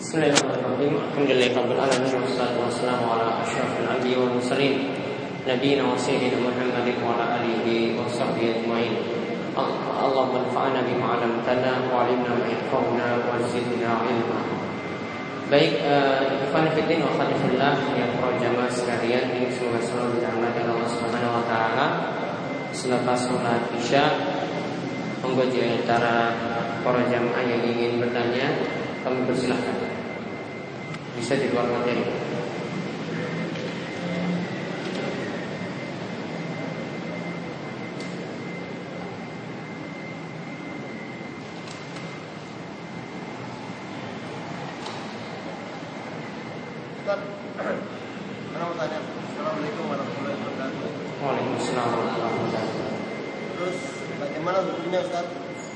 Bismillahirrahmanirrahim. Alhamdulillahirabbil alamin wassalatu wassalamu ala asyrafil anbiya'i wal mursalin nabiyina wa sayyidina Muhammadin wa ala alihi wa sahbihi ajmain. Allahumma anfa'na bima 'allamtana wa 'allimna ma yanfa'una wa zidna 'ilma. Baik, uh, ikhwan fillah wa yang para jamaah sekalian ini semoga selalu dirahmati Allah Subhanahu wa taala. Selepas Isya, monggo antara para jamaah yang ingin bertanya, kami persilahkan bisa di luar materi. Ustaz, mau tanya. Assalamualaikum warahmatullahi wabarakatuh. Waalaikumsalam warahmatullahi wabarakatuh. Terus bagaimana hukumnya Ustaz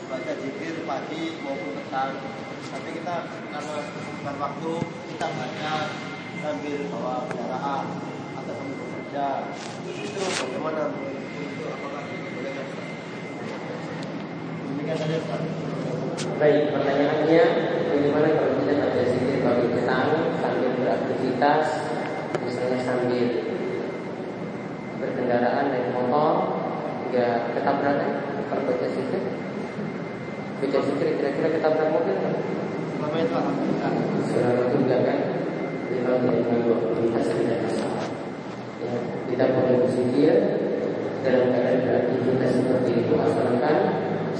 baca zikir pagi maupun petang? Tapi kita karena waktu kita baca sambil bawa kendaraan atau sambil bekerja. Itu bagaimana itu apakah boleh demikian saja Baik, pertanyaannya bagaimana kalau kita baca zikir bagi petang sambil beraktivitas, misalnya sambil berkendaraan naik motor, hingga ketabrakan kalau baca zikir? Baca zikir kira-kira ketabrak mobil? Selama itu alhamdulillah Selama itu enggak kan? Jadi kalau tidak masalah. Ya, kita boleh berzikir dalam keadaan beraktivitas seperti itu asalkan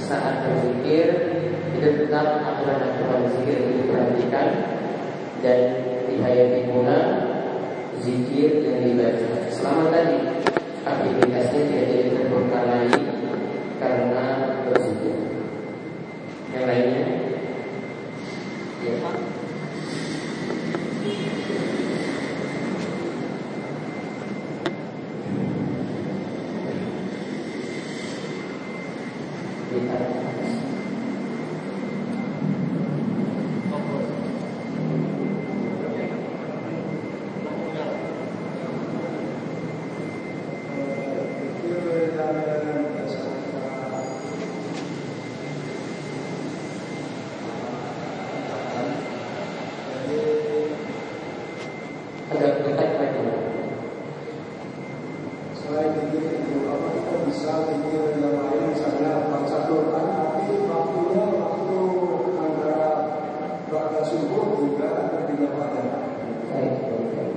saat berzikir itu tetap aturan-aturan zikir itu diperhatikan dan dihayati pula zikir yang dibaca. Selama tadi aktivitasnya tidak jadi terbengkalai karena berzikir. Yang lainnya, ya. Kita agak dekat lagi. Selain itu, itu apa kita bisa pikir yang lain misalnya baca Quran tapi waktunya waktu antara baca subuh juga ketika pada Baik, baik, baik.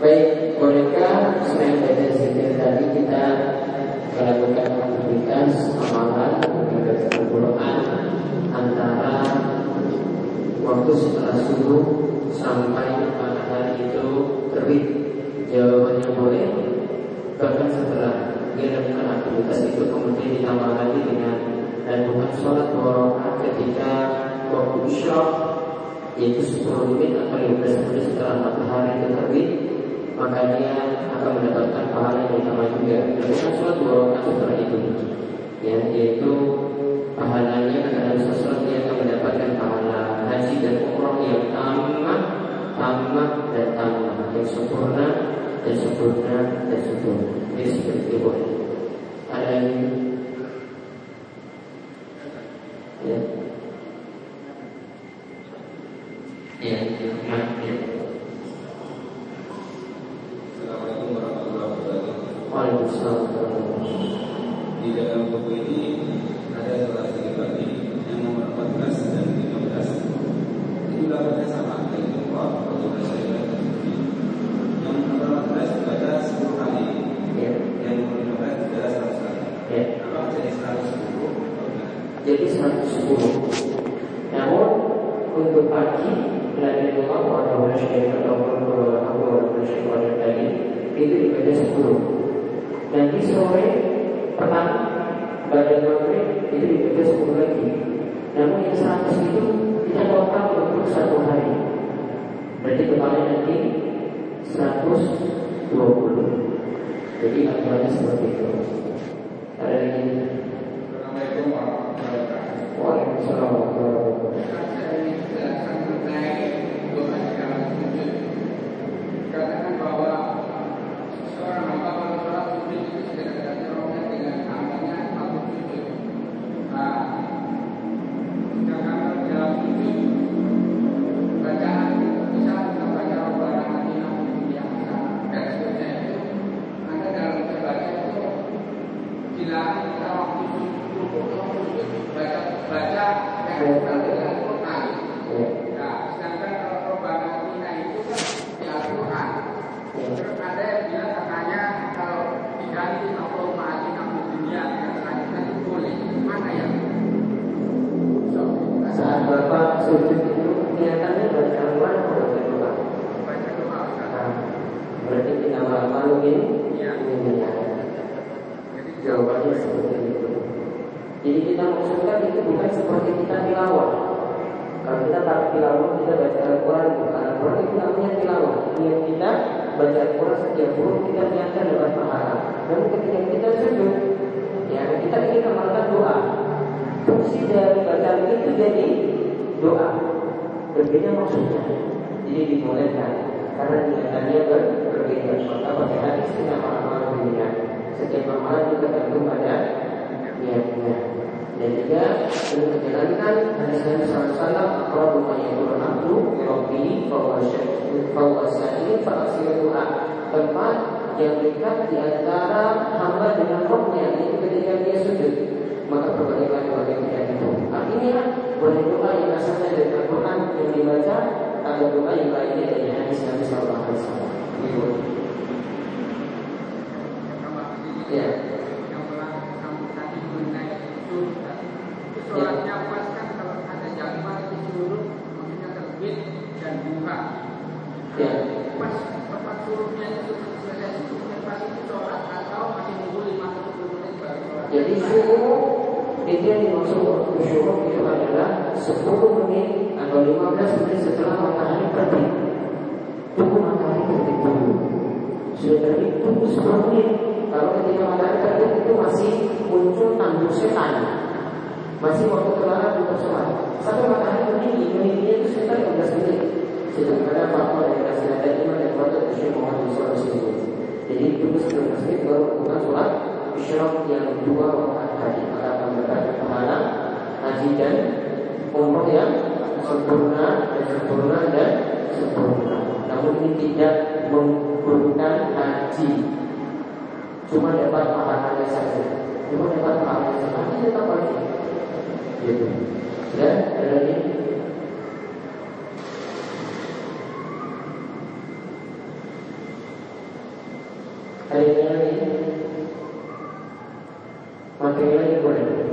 Baik, bolehkah selain baca zikir tadi kita melakukan aktivitas amalan membaca Al-Quran antara waktu setelah subuh sampai matahari itu terbit? Jawabannya boleh. Bahkan setelah dia lakukan aktivitas itu kemudian ditambah lagi dengan dan bukan sholat dua rakaat ketika waktu isyraq yaitu 10 menit atau 15 menit setelah matahari terbit maka dia akan mendapatkan pahala yang utama juga. Bukan sholat dua rakaat setelah itu. Ya yaitu pahalanya adalah sesuatu yang akan mendapatkan pahala haji dan umroh yang tamat tamat dan tamat yang sempurna dan sempurna dan sempurna. Ini seperti itu. Ada yang ya ya nah, ya Assalamualaikum warahmatullahi wabarakatuh. Waalaikumsalam warahmatullahi wabarakatuh. Di dalam buku ini ada salah satu bagi yang nomor 14 dan 15 Ini gambarnya sama yaitu Allah atau saya Yang nomor 14 dibaca 10 kali ya Yang nomor 15 dibaca 100 kali ya Apa jadi 110 jadi 110 namun untuk pagi Nabi Allah atau Nasyaitan ataupun Allah Nasyaitan tadi itu dibaca 10 nanti sore petang pada maghrib itu dibaca 10 lagi. Namun yang 100 itu kita total untuk satu hari. Berarti totalnya nanti 120 jadi aturannya seperti itu. Ada lagi? Assalamualaikum warahmatullahi wabarakatuh. Waalaikumsalam warahmatullahi wabarakatuh. baca baca. Kita maksudkan itu bukan seperti kita tilawah. Kalau kita tak tilawah kita baca Al-Quran Al-Quran itu namanya tilawah. Niat kita baca Al-Quran setiap huruf kita niatkan dapat pahala. Namun ketika kita sujud, ya kita ingin amalkan doa. Fungsi dari bacaan itu jadi doa. Berbeda maksudnya. Jadi dibolehkan karena niatannya ber berbeda. Maka pakai hadis kita amal berbeda. Setiap amalan juga tergantung pada niatnya. Dan juga untuk menjalankan hadis Nabi SAW Akrabu ma yakunu abdu bi rabbi fahuwa syahid fa doa. Tempat yang dekat di antara hamba dengan rohnya itu ketika dia sujud maka berbalik pada ketika itu. Artinya boleh doa yang asalnya dari Al-Quran yang dibaca ada doa yang lainnya dari hadis Nabi. Pertama begini, Ya. yang telah kamu tadi mengenai itu Ustaz. Itu sholatnya pas kan kalau ada jadwal itu suruh maksudnya terbit dan buka. Ya. Pas tempat suruhnya itu selesai suruhnya pas itu sholat atau masih nunggu lima atau sepuluh menit baru Jadi dimaksud itu adalah 10 menit atau 15 menit setelah matahari terbit. Tunggu matahari terbit dulu. Sudah terbit tunggu 10 menit. Kalau ketika matahari terbit itu masih muncul. Masih waktu terlarang sholat. Sampai matahari meninggi, itu sekitar 15 menit. Sebagaimana fatwa dari Syekh Muhammad SAW. Jadi tunggu 19 menit melakukan sholat isyraq yang dua rakaat tadi maka akan mendapatkan pahala haji dan umroh yang sempurna dan sempurna dan sempurna. Namun ini tidak menggugurkan haji. Cuma dapat pahalanya saja. Cuma dapat pahalanya saja. Haji tetap wajib. Gitu. Ya, ada lagi? Ada yang lagi? Materi lagi boleh.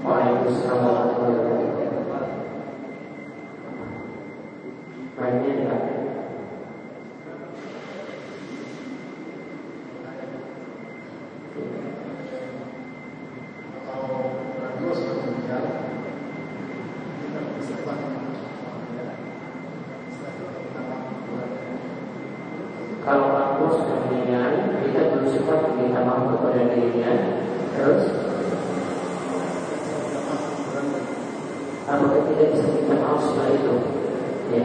Waalaikumsalam warahmatullahi wabarakatuh. Mainnya dekat. atau radio sebelumnya kita bisa Kalau aku kemudian kita bersifat meminta maaf kepada dirinya, terus apakah tidak bisa minta maaf setelah itu? Ya,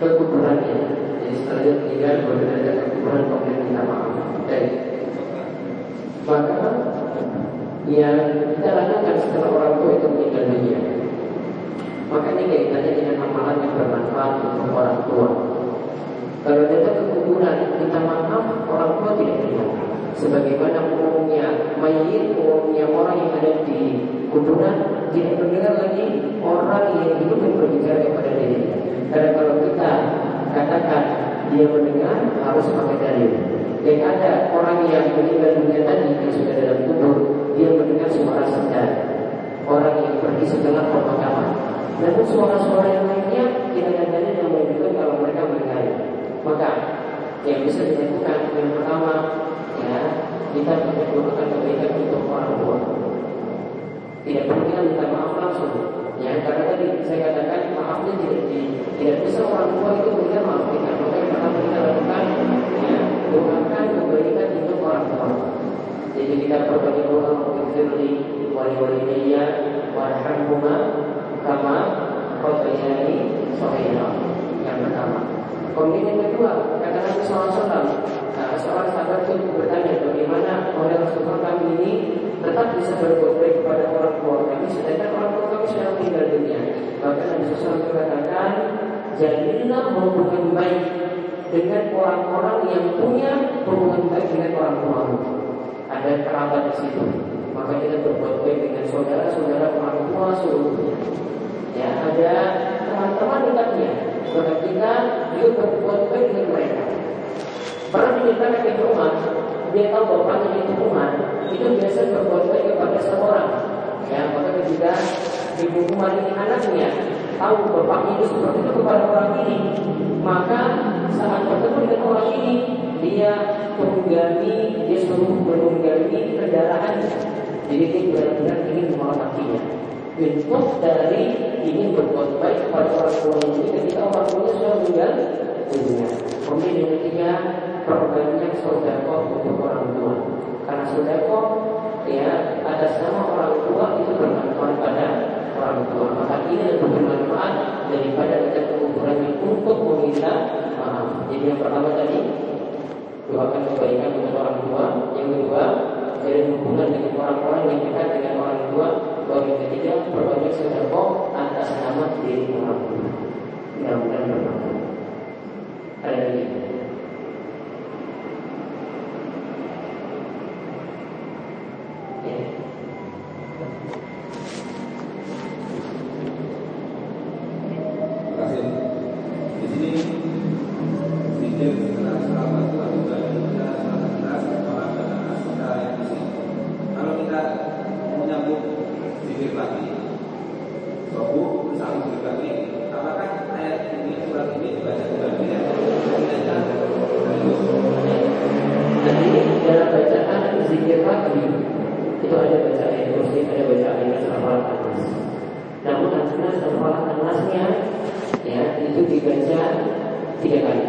kekuburannya. Jadi setelah dia meninggal, boleh ada kekuburan kemudian minta maaf. Baik. Maka yang kita lakukan setelah orang tua itu meninggal dunia. Makanya kaitannya dengan amalan yang bermanfaat untuk orang tua. Kalau datang ke kuburan minta maaf orang tua tidak terima. Sebagaimana umumnya mayit, umumnya orang yang ada di kuburan tidak mendengar lagi orang yang yang berbicara kepada dirinya. Karena kalau kita katakan dia mendengar harus pakai dalil. Yang ada orang yang meninggal dunia tadi yang sudah dalam kubur dia mendengar suara sedar. Orang yang pergi setelah pemakaman. Namun suara-suara yang lainnya tidak ada dalil yang menunjukkan kalau mereka mendengar. Maka yang bisa dilakukan yang pertama ya kita melakukan kebaikan untuk orang tua. Tidak perlu kita minta maaf langsung. Ya, karena tadi saya katakan maafnya tidak tidak bisa orang tua itu minta maaf kita. Maka yang pertama kita lakukan ya doakan kebaikan untuk orang tua. Jadi kita perbaiki doa menghafirli wali walidayya warhamhuma kama rabbayani shaghira. Yang pertama. Kemudian yang kedua, kata Nabi SAW, seorang sahabat itu bertanya bagaimana model Rasulullah kami ini tetap bisa berbuat baik kepada orang tua kami, sedangkan orang tua kami sudah meninggal dunia. Maka Nabi SAW berkatakan, jadilah hubungan baik dengan orang-orang yang punya hubungan baik dengan orang tua. Ada kerabat di situ, maka kita berbuat baik dengan saudara-saudara orang tua seluruhnya. Ya, ada teman-teman dekatnya, maka kita juga berbuat baik dengan mereka. Pernah diceritakan di rumah, dia tahu bapaknya itu rumah, itu biasa berbuat baik kepada seorang. Ya, maka ketika ibu rumah ini anaknya tahu bapaknya itu seperti itu kepada orang ini, maka saat bertemu dengan orang ini dia menunggangi, dia suruh menunggangi kendaraan. Jadi dia benar-benar ingin menghormatinya. Bentuk dari ingin berbuat baik kepada orang tua ini ketika orang tuanya sudah meninggal dunia. Kemudian yang ketiga perbanyak saudara untuk orang tua. Karena saudara ya atas nama orang tua itu bermanfaat pada orang tua. Maka ini lebih bermanfaat daripada kita kekuburannya untuk meminta maaf. Jadi yang pertama tadi doakan kebaikan untuk orang tua. Yang kedua dari hubungan dengan orang-orang yang dekat dengan orang tua. Dan yang ketiga berbanyak saudara atas nama diri orang tua. Mudah-mudahan bermanfaat. Ada lagi. Anasnya ya itu dibaca tiga kali.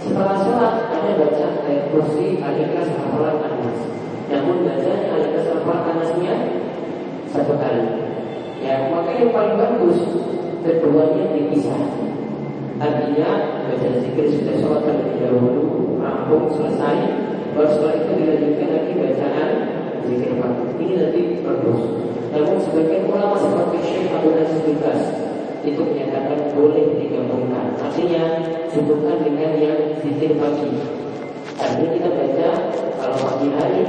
Setelah sholat ada baca ayat kursi, ayat hafalan anas. Namun bacanya ayat hafalan anasnya satu kali. Ya maka yang paling bagus keduanya dipisah. Artinya baca zikir sudah sholat terlebih dahulu, rampung selesai, baru setelah itu dilanjutkan lagi bacaan zikir. Ini nanti bagus. Namun sebagian ulama seperti Syekh Abu Nasir Bibas itu menyatakan boleh digabungkan. Artinya cukupkan dengan yang zikir pagi. Artinya kita baca kalau pagi hari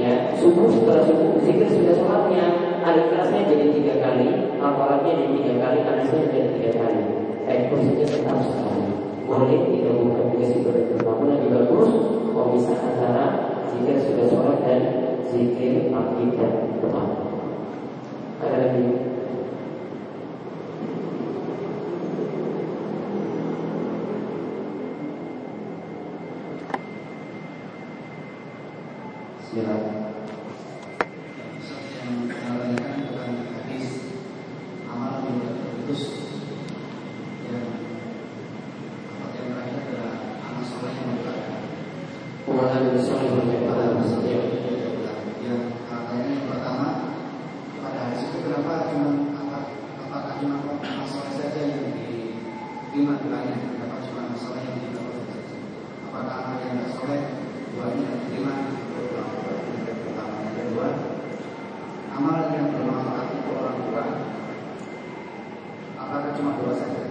ya subuh setelah subuh zikir sudah sholatnya alikrasnya jadi tiga kali, hafalannya jadi tiga kali, anasnya jadi tiga kali. Ayat kursinya tetap sekali. Boleh digabungkan juga namun lebih bagus kalau bisa antara zikir sudah sholat dan zikir pagi dan doa. Ada lagi? Silakan. Ustaz yang menyarankan tentang hadis amal yang tidak terputus yang tempat yang terakhir adalah anak soleh yang berkata Umaran besar yang berkata maksudnya yang katanya yang pertama pada hadis itu kenapa cuma apa apakah cuma anak soleh saja yang diterima doanya kenapa cuma anak soleh yang diterima saja apakah anak yang tidak soleh pertama yang kedua amal yang bermanfaat untuk orang tua apakah cuma dua saja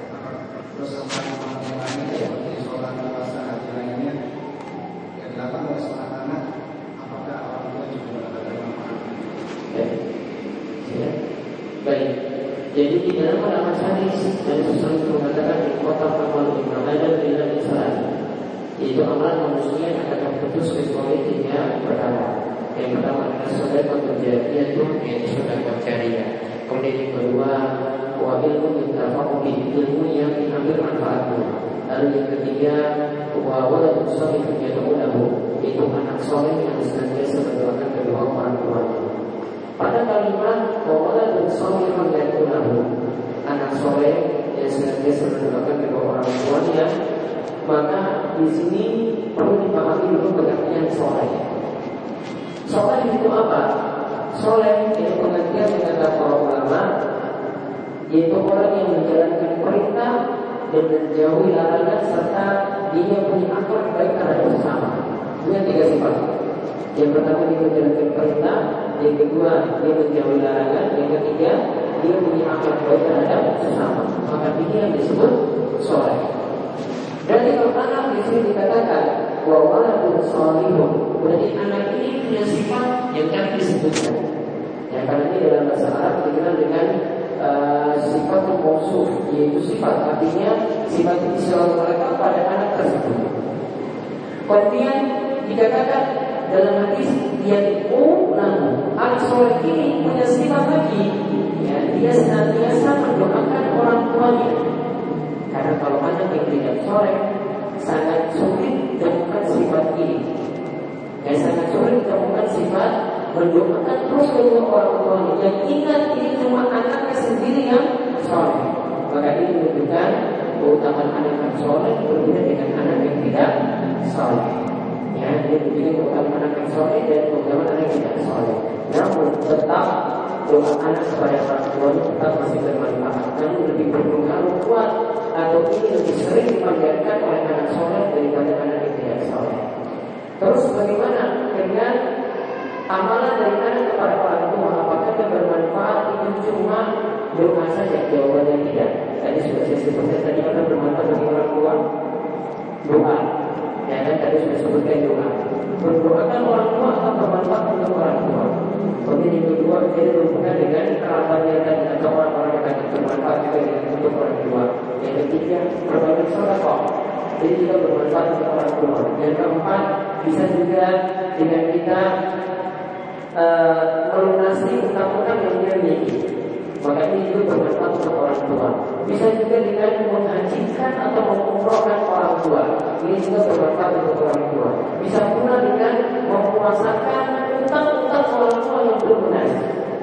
terus amal yang lainnya seperti sholat puasa haji lainnya yang dilakukan oleh seorang anak apakah orang tua juga mendapatkan manfaat Ya. Ya. Baik. Jadi di dalam hadis dan Rasul mengatakan di kota amal Islam itu amalan manusia yang akan terputus kecuali tiga perkara. Yang pertama adalah saudara berjariah itu yaitu saudara jariah. Kemudian yang kedua wa ilmu yutafaqu bihi ilmu yang diambil manfaatnya. Lalu yang ketiga wa waladun salihun yad'u lahu itu anak soleh yang senantiasa mendoakan kedua orang tuanya. Pada kalimat Wawala dan Salihun Yakulahu Anak soleh yang senantiasa mendoakan kedua orang tuanya Maka di sini perlu dipahami dulu pengertian soleh Soleh itu apa? Soleh itu pengertian dengan para ulama Yaitu orang yang menjalankan perintah dan menjauhi larangan serta dia punya akhlak baik terhadap sesama. Dengan tiga sifat. Yang pertama dia menjalankan perintah, yang kedua dia menjauhi larangan, yang ketiga dia punya akhlak baik terhadap sesama. Maka ini yang disebut soleh. Berarti kalau anak di sini dikatakan bahwa waladun solihun, berarti anak ini punya sifat yang kan disebutkan. Yang karena ini dalam bahasa Arab dikenal dengan uh, sifat mausuf, yaitu sifat artinya sifat selalu mereka pada anak tersebut. Kemudian dikatakan dalam hadis yang namu anak soleh ini punya sifat lagi, ya, dia senantiasa mendoakan orang tuanya. Karena kalau anak yang tidak soleh sangat sulit ditemukan sifat ini. Dan sangat sulit ditemukan sifat mendoakan terus kedua orang tuanya yang ingat ini cuma anaknya sendiri yang soleh. Maka ini menunjukkan keutamaan anak yang soleh berbeda dengan anak yang tidak soleh. Ya, dia menunjukkan keutamaan anak yang soleh dan keutamaan anak yang tidak soleh. Namun tetap doa anak kepada orang tua tetap masih bermanfaat. Namun lebih berpengaruh kuat atau ini lebih sering dipanjatkan oleh anak soleh daripada anak yang tidak soleh. Terus bagaimana dengan amalan dari anak kepada orang tua? Apakah yang bermanfaat itu cuma doa saja? Jawabannya tidak. Tadi sudah saya sebutkan tadi akan bermanfaat bagi orang tua. Doa. Ya kan tadi sudah sebutkan doa. Berdoakan orang tua akan bermanfaat untuk orang tua. Kemudian yang kedua, jadi berhubungan dengan kerabatnya dan atau orang-orang yang akan bermanfaat juga untuk orang tua. Yang ketiga, berbagi kok. Jadi juga bermanfaat untuk orang tua. Yang keempat, bisa juga dengan kita uh, melunasi utang-utang yang dia miliki. Maka ini juga bermanfaat untuk orang tua. Bisa juga dengan menghajikan atau mengumrohkan orang tua. Ini juga bermanfaat untuk orang tua. Bisa pula dengan memuasakan utang-utang orang tua yang belum lunas.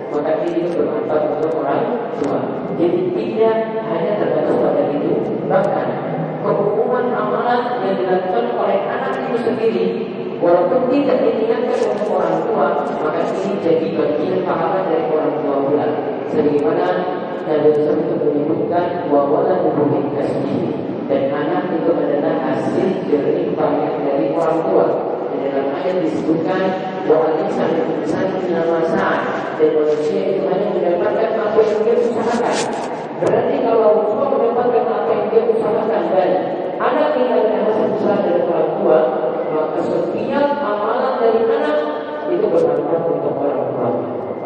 Maka ini bermanfaat untuk orang tua. Jadi tidak hanya pada itu, bahkan kehukuman amalan yang dilakukan oleh anak itu sendiri Walaupun tidak diingatkan untuk orang tua Maka ini jadi bagian pahala dari orang tua pula. Sebagaimana Nabi itu menyebutkan bahwa hubungan kasih Dan anak itu adalah hasil jerih payah dari orang tua. Dan dalam ayat disebutkan bahwa insan insan minal saat dan manusia itu hanya mendapatkan apa yang dia usahakan. Berarti kalau yang dia usahakan dan anak hasil usaha dari orang tua, maka setiap amalan dari anak itu bermanfaat untuk orang tua.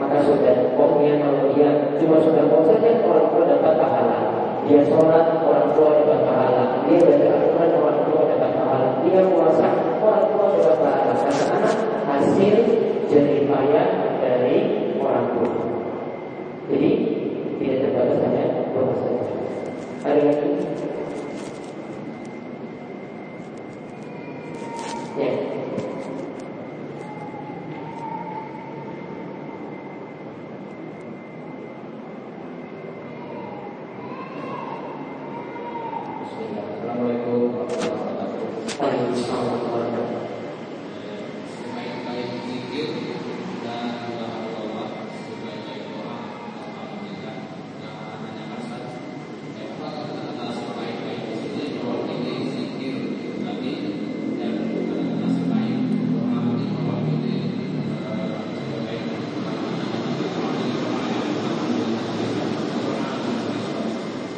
Maka sudah pokoknya kalau dia cuma sudah mau saja orang tua dapat pahala. Dia sholat orang tua dapat pahala. Dia baca Al-Quran orang tua dapat pahala. Dia puasa orang tua dapat pahala. Karena anak hasil jerih payah dari orang tua. Jadi tidak terbatas hanya doa saja. Ada lagi? Ya. Assalamualaikum warahmatullahi wabarakatuh. Waalaikumsalam warahmatullahi wabarakatuh. Sebaik-baik zikir dan juga Allah sebaik-baik doa alhamdulillah jangan hanya kasar. Ya kalau kata sebaik-baik di sini bahwa ini zikir Nabi dan kata sebaik doa ini bahwa ini sebaik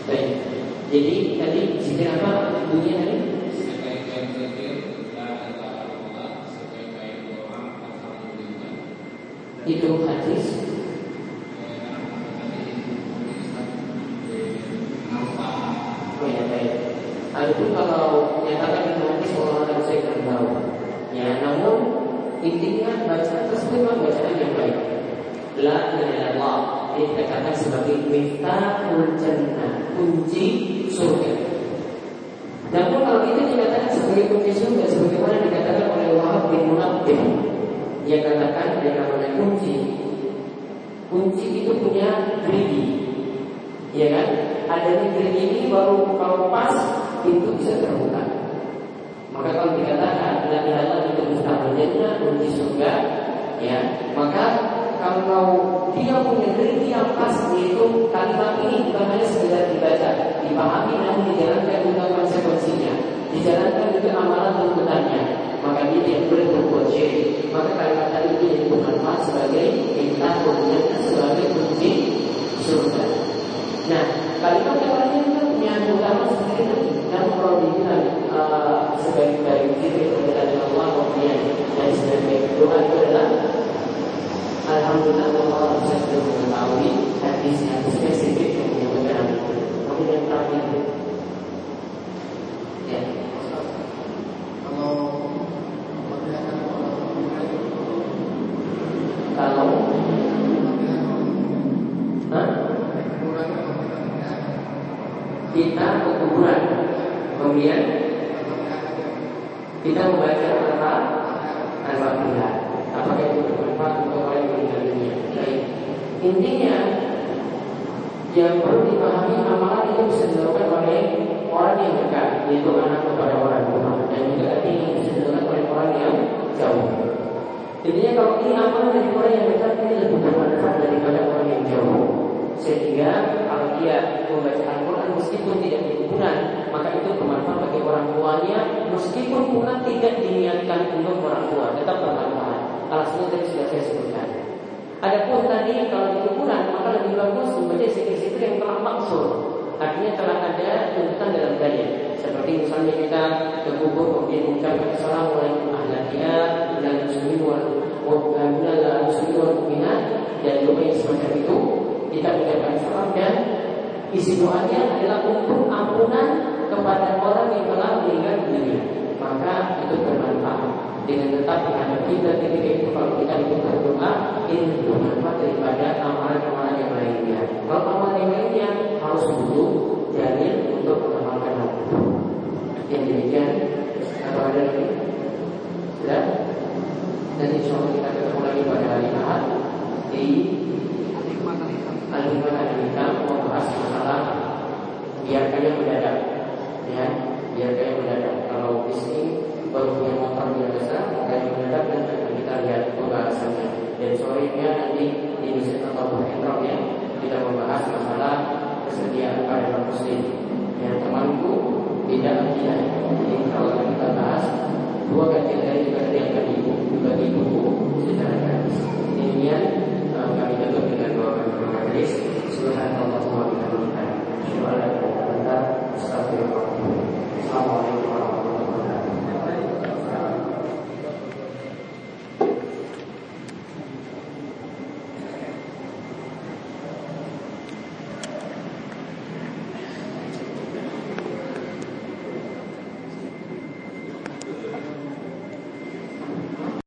Baik. Jadi tadi zikir apa bunyinya tadi? sebaik-baik zikir dan Allah sebaik-baik doa alhamdulillah. Itu hadis. Oh ya baik. Adapun kalau menyatakan itu hadis orang orang saya tidak tahu. Ya namun intinya bacaan tersebut memang bacaan yang baik. La ilaha illallah ini kita katakan sebagai miftahul jannah, kunci surga. Namun kalau itu dikatakan sebagai kunci surga sebagaimana dikatakan oleh Wahab bin Munabbih dia katakan yang namanya kunci. Kunci itu punya gerigi ya kan? Ada gerigi ini baru kalau pas pintu bisa terbuka. Maka kalau dikatakan la ilaha itu jannah kunci surga ya maka kalau dia punya gerigi yang pas yaitu kalimat ini bukan hanya sekedar dibaca dipahami namun dijalankan juga konsekuensinya dijalankan juga amalan tuntutannya maka dia tidak boleh berbuat syirik. Maka kalimat tadi itu jadi bermanfaat sebagai minta kemudian sebagai kunci surga. Nah kalimat yang lainnya juga punya utama sendiri namun kalau dibilang sebaik-baik diri kepada Allah kemudian dari sebaik doa itu adalah Alhamdulillah Allah bisa sudah mengetahui hadis yang spesifik yang menyebutkan itu. Kemudian terakhir, ya, Kalau memperlihatkan kalau, Hah? kita ke kuburan, kemudian kita membaca apa? Al-Fatihah. Apakah itu bermanfaat untuk orang yang meninggal dunia? Baik. Intinya yang perlu dipahami amalan itu bisa dilakukan oleh orang yang dekat, yaitu anak kepada orang tua, dan juga ini bisa dilakukan oleh orang yang jauh. Intinya kalau ini amalan dari orang yang dekat ini lebih bermanfaat daripada orang yang jauh. Sehingga kalau dia membaca Al-Quran meskipun tidak di kuburan, maka itu bermanfaat bagi orang tuanya, meskipun pula tidak diniatkan untuk orang tua, tetap bermanfaat. Alasannya tadi sudah saya sebutkan. Adapun tadi kalau di kuburan, maka lebih bagus membaca zikir-zikir yang telah maksud. Artinya telah ada tuntutan dalam daya. Seperti misalnya kita ke kubur kemudian mengucapkan Assalamualaikum ahlakiyah dan muslimin wal muslimin wal mu'minat dan doa yang semacam itu kita mengucapkan salam dan isi doanya adalah untuk ampunan kepada orang yang telah meninggal dunia. Maka itu bermanfaat dengan tetap menghadapi dan ketika itu kalau kita ikut berdoa ini lebih bermanfaat daripada amalan-amalan yang lainnya. Kalau amalan yang lainnya harus butuh dalil untuk mengamalkan hal itu. Yang demikian atau ada lagi? Sudah? Dan insya Allah kita ketemu lagi pada hari Ahad di Al-Hikmah Al-Hikmah membahas masalah biarkannya mendadak ya biarkannya selanjutnya nanti di musim atau bukan ya kita membahas masalah kesediaan pada non muslim. Yang temanku tidak tidak. Jadi kalau kita bahas dua kali dari juga yang bagi ibu bagi buku secara gratis. Demikian eh, kami tutup dengan dua kalimat gratis. Subhanallah wa bihamdih. Assalamualaikum.